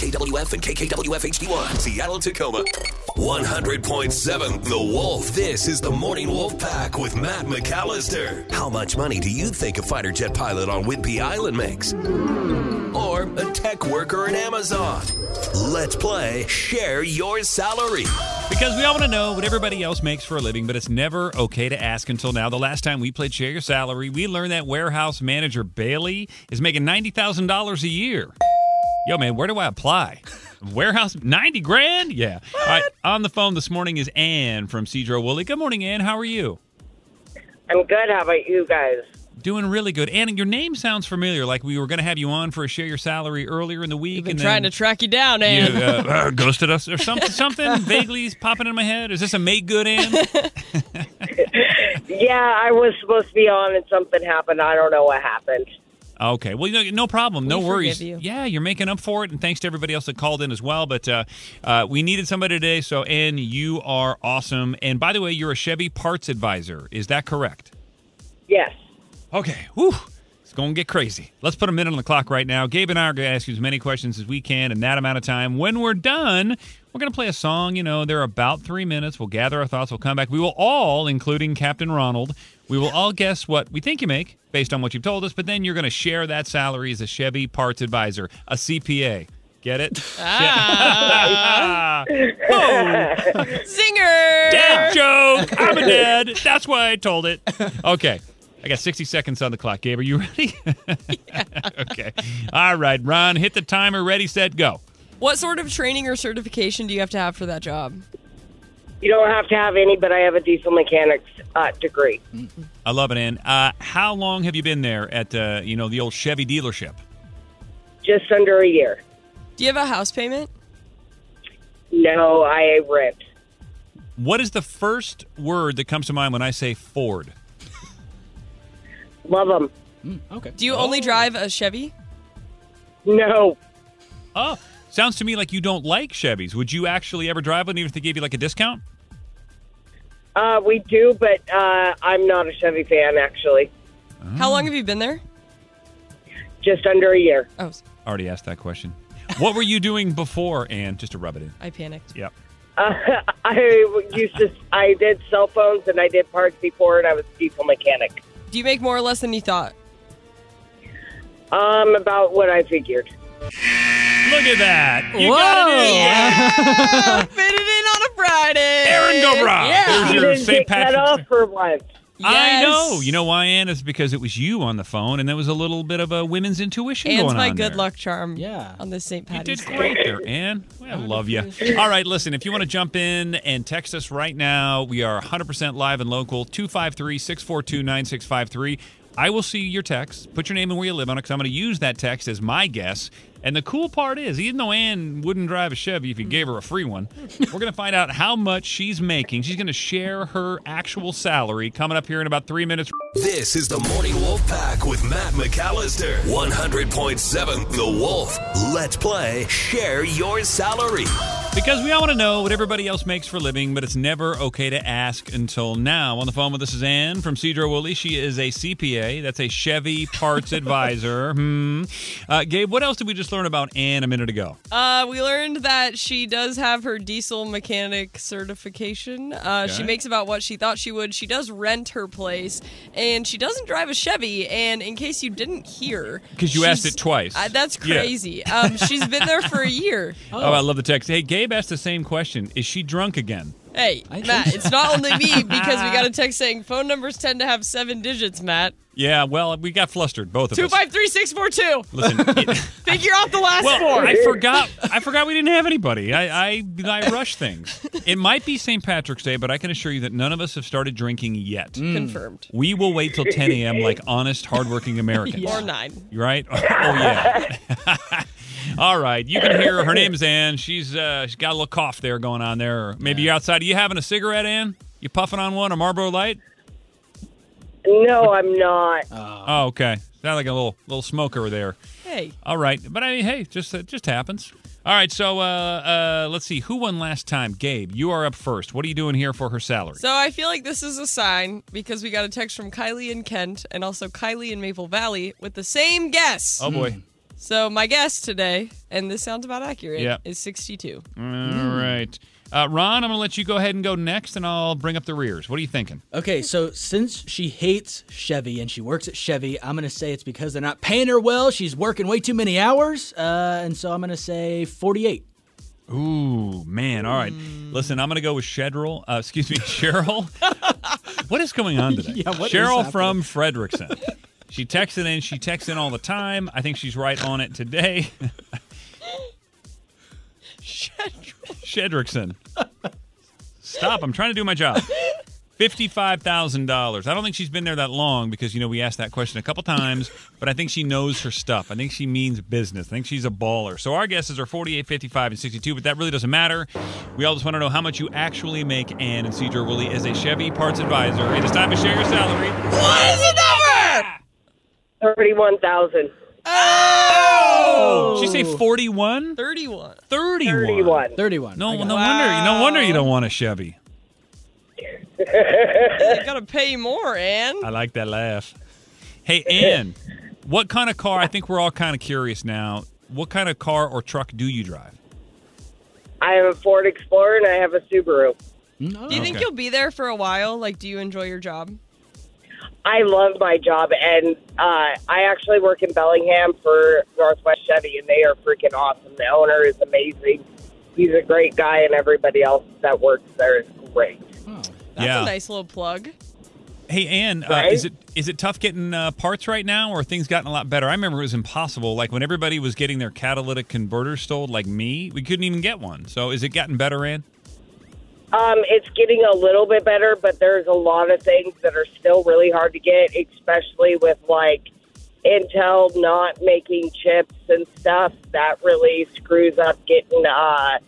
KKWF and KKWF HD1, Seattle, Tacoma. 100.7 The Wolf. This is the Morning Wolf Pack with Matt McAllister. How much money do you think a fighter jet pilot on Whidbey Island makes? Or a tech worker in Amazon? Let's play Share Your Salary. Because we all want to know what everybody else makes for a living, but it's never okay to ask until now. The last time we played Share Your Salary, we learned that warehouse manager Bailey is making $90,000 a year. Yo, man, where do I apply? Warehouse, 90 grand? Yeah. All right, on the phone this morning is Ann from Sedro-Woolley. Good morning, Ann. How are you? I'm good. How about you guys? Doing really good. Ann, your name sounds familiar, like we were going to have you on for a Share Your Salary earlier in the week. We've been and trying then to track you down, you Ann. uh, uh, ghosted us or something, something vaguely is popping in my head. Is this a make good, Ann? Yeah, I was supposed to be on and something happened. I don't know what happened. Okay. Well, you know, no problem. No We worries. you. Yeah, you're making up for it, and thanks to everybody else that called in as well. But uh, uh, we needed somebody today, so Ann, you are awesome. And by the way, you're a Chevy parts advisor. Is that correct? Yes. Okay. Whew. It's going to get crazy. Let's put a minute on the clock right now. Gabe and I are going to ask you as many questions as we can in that amount of time. When we're done, we're going to play a song. You know, they're about three minutes. We'll gather our thoughts. We'll come back. We will all, including Captain Ronald, we will all guess what we think you make based on what you've told us, but then you're going to share that salary as a Chevy parts advisor, a CPA. Get it? Ah. oh, Zinger! dad joke. I'm a dad. That's why I told it. Okay. I got 60 seconds on the clock. Gabe, are you ready? okay. All right, Ron, hit the timer. Ready, set, go. What sort of training or certification do you have to have for that job? You don't have to have any, but I have a diesel mechanics uh, degree. I love it, Ann. Uh, how long have you been there at, uh, you know, the old Chevy dealership? Just under a year. Do you have a house payment? No, I rent. What is the first word that comes to mind when I say Ford? Love them. Okay. Do you only drive a Chevy? No. Oh, sounds to me like you don't like Chevys. Would you actually ever drive one even if they gave you like a discount? Uh, we do, but uh, I'm not a Chevy fan, actually. How long have you been there? Just under a year. Oh, Already asked that question. What were you doing before, Ann? Just to rub it in. I panicked. Yep. Uh, I used to. I did cell phones and I did parts before, and I was a diesel mechanic. Do you make more or less than you thought? Um, about what I figured. Look at that. You Whoa. got it in. Yeah! Fit it in on a Friday. Aaron Gobra. Yeah. There's You your didn't St. get Patrick's off for once. I know. You know why, Ann? It's because it was you on the phone, and there was a little bit of a women's intuition going on. Ann's going my on good there. luck charm. Yeah. On this St. You Patty's did Day. great there, Ann. I love you. All right, listen, if you want to jump in and text us right now, we are 100% live and local, 253 642 9653. I will see your text. Put your name and where you live on it because I'm going to use that text as my guess. And the cool part is, even though Ann wouldn't drive a Chevy if you gave her a free one, we're going to find out how much she's making. She's going to share her actual salary coming up here in about three minutes. This is the Morning Wolf Pack with Matt McAllister. 100.7 The Wolf. Let's play Share Your Salary. Because we all want to know what everybody else makes for a living, but it's never okay to ask until now. On the phone with us is Ann from Sedro-Woolley. She is a CPA. That's a Chevy parts advisor. Hmm. Uh, Gabe, what else did we just learn about Ann a minute ago? Uh, we learned that she does have her diesel mechanic certification. Uh, She makes about what she thought she would. She does rent her place, and she doesn't drive a Chevy. And in case you didn't hear, because you asked it twice. That's Yeah. crazy. Um, she's been there for a year. Oh. I love the text. Hey, Gabe asked the same question. Is she drunk again? Hey, I Matt, think- it's not only me because we got a text saying phone numbers tend to have seven digits, Matt. Yeah, well, we got flustered, both of Two us. five three six four two. Listen, it- Figure out the last well, four. I forgot. I forgot we didn't have anybody. I, I I rush things. It might be St. Patrick's Day, but I can assure you that none of us have started drinking yet. Mm. Confirmed. We will wait till 10 a.m. like honest, hardworking Americans. Or nine. You Right? Oh, yeah. All right, you can hear her. Her name's Ann. She's uh, she's got a little cough there going on there. Or maybe you're outside. Are you having a cigarette, Ann? You puffing on one, a Marlboro Light? No, I'm not. Oh, okay. Sound like a little little smoker there. Hey, All right, but I mean, hey, just it just happens. All right, so uh, uh, let's see who won last time. Gabe, you are up first. What are you doing here for her salary? so I feel like this is a sign because we got a text from Kylie in Kent and also Kylie in Maple Valley with the same guess. oh boy. So my guess today, and this sounds about accurate, Yeah. is 62. All right, uh, Ron, I'm gonna let you go ahead and go next, and I'll bring up the rears. What are you thinking? Okay, so since she hates Chevy and she works at Chevy, I'm gonna say it's because they're not paying her well. She's working way too many hours, uh, and so I'm gonna say 48. Ooh, man. All right. Listen, I'm going to go with Cheryl. Uh, excuse me, Cheryl. what is going on today? Yeah, what is Cheryl happening? from Frederickson. She texted in. She texts in all the time. I think she's right on it today. Shedrickson. Stop. I'm trying to do my job. $55,000. I don't think she's been there that long because, you know, we asked that question a couple times, but I think she knows her stuff. I think she means business. I think she's a baller. So our guesses are 48, 55, and 62, but that really doesn't matter. We all just want to know how much you actually make. Ann and Sedro-Woolley is a Chevy parts advisor. It is time to share your salary. What is number? Thirty-one thousand. Oh! Did she say 41? 31. 31. Thirty-one. 31. No, no it. wonder. No wonder you don't want a Chevy. I gotta pay more, Ann. I like that laugh. Hey, Ann, what kind of car? I think we're all kind of curious now. What kind of car or truck do you drive? I have a Ford Explorer and I have a Subaru. No. Do you think Okay. you'll be there for a while? Like, do you enjoy your job? I love my job, and uh, I actually work in Bellingham for Northwest Chevy, and they are freaking awesome. The owner is amazing. He's a great guy, and everybody else that works there is great. That's Yeah. a nice little plug. Hey, Ann, uh, is it is it tough getting uh, parts right now, or things gotten a lot better? I remember it was impossible. Like when everybody was getting their catalytic converters sold, like me, we couldn't even get one. So is it gotten better, Ann? Um, it's getting a little bit better, but there's a lot of things that are still really hard to get, especially with like Intel not making chips and stuff. That really screws up getting uh,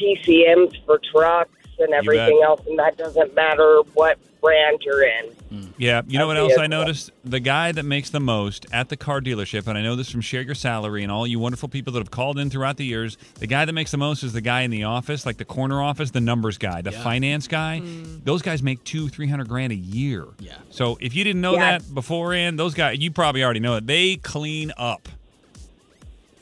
PCMs for trucks and everything else, and that doesn't matter what brand you're in. Hmm. Yeah, you know what else I noticed? The guy that makes the most at the car dealership, and I know this from Share Your Salary and all you wonderful people that have called in throughout the years. The guy that makes the most is the guy in the office, like the corner office, the numbers guy, the finance guy. Hmm. Those guys make two, three hundred grand a year. Yeah. So if you didn't know Yeah. that beforehand, those guys, you probably already know it. They clean up.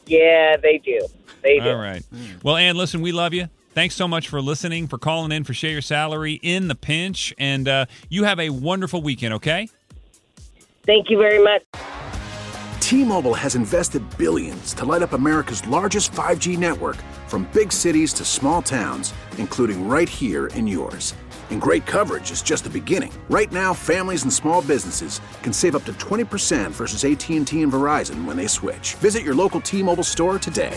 Yeah, they do. They do. All right. Well, Ann, listen, we love you. Thanks so much for listening, for calling in, for share your salary in the pinch, and uh, you have a wonderful weekend. Okay. Thank you very much. T-Mobile has invested billions to light up America's largest 5G network from big cities to small towns, including right here in yours. And great coverage is just the beginning. Right now, families and small businesses can save up to 20% versus AT&T and Verizon when they switch. Visit your local T-Mobile store today.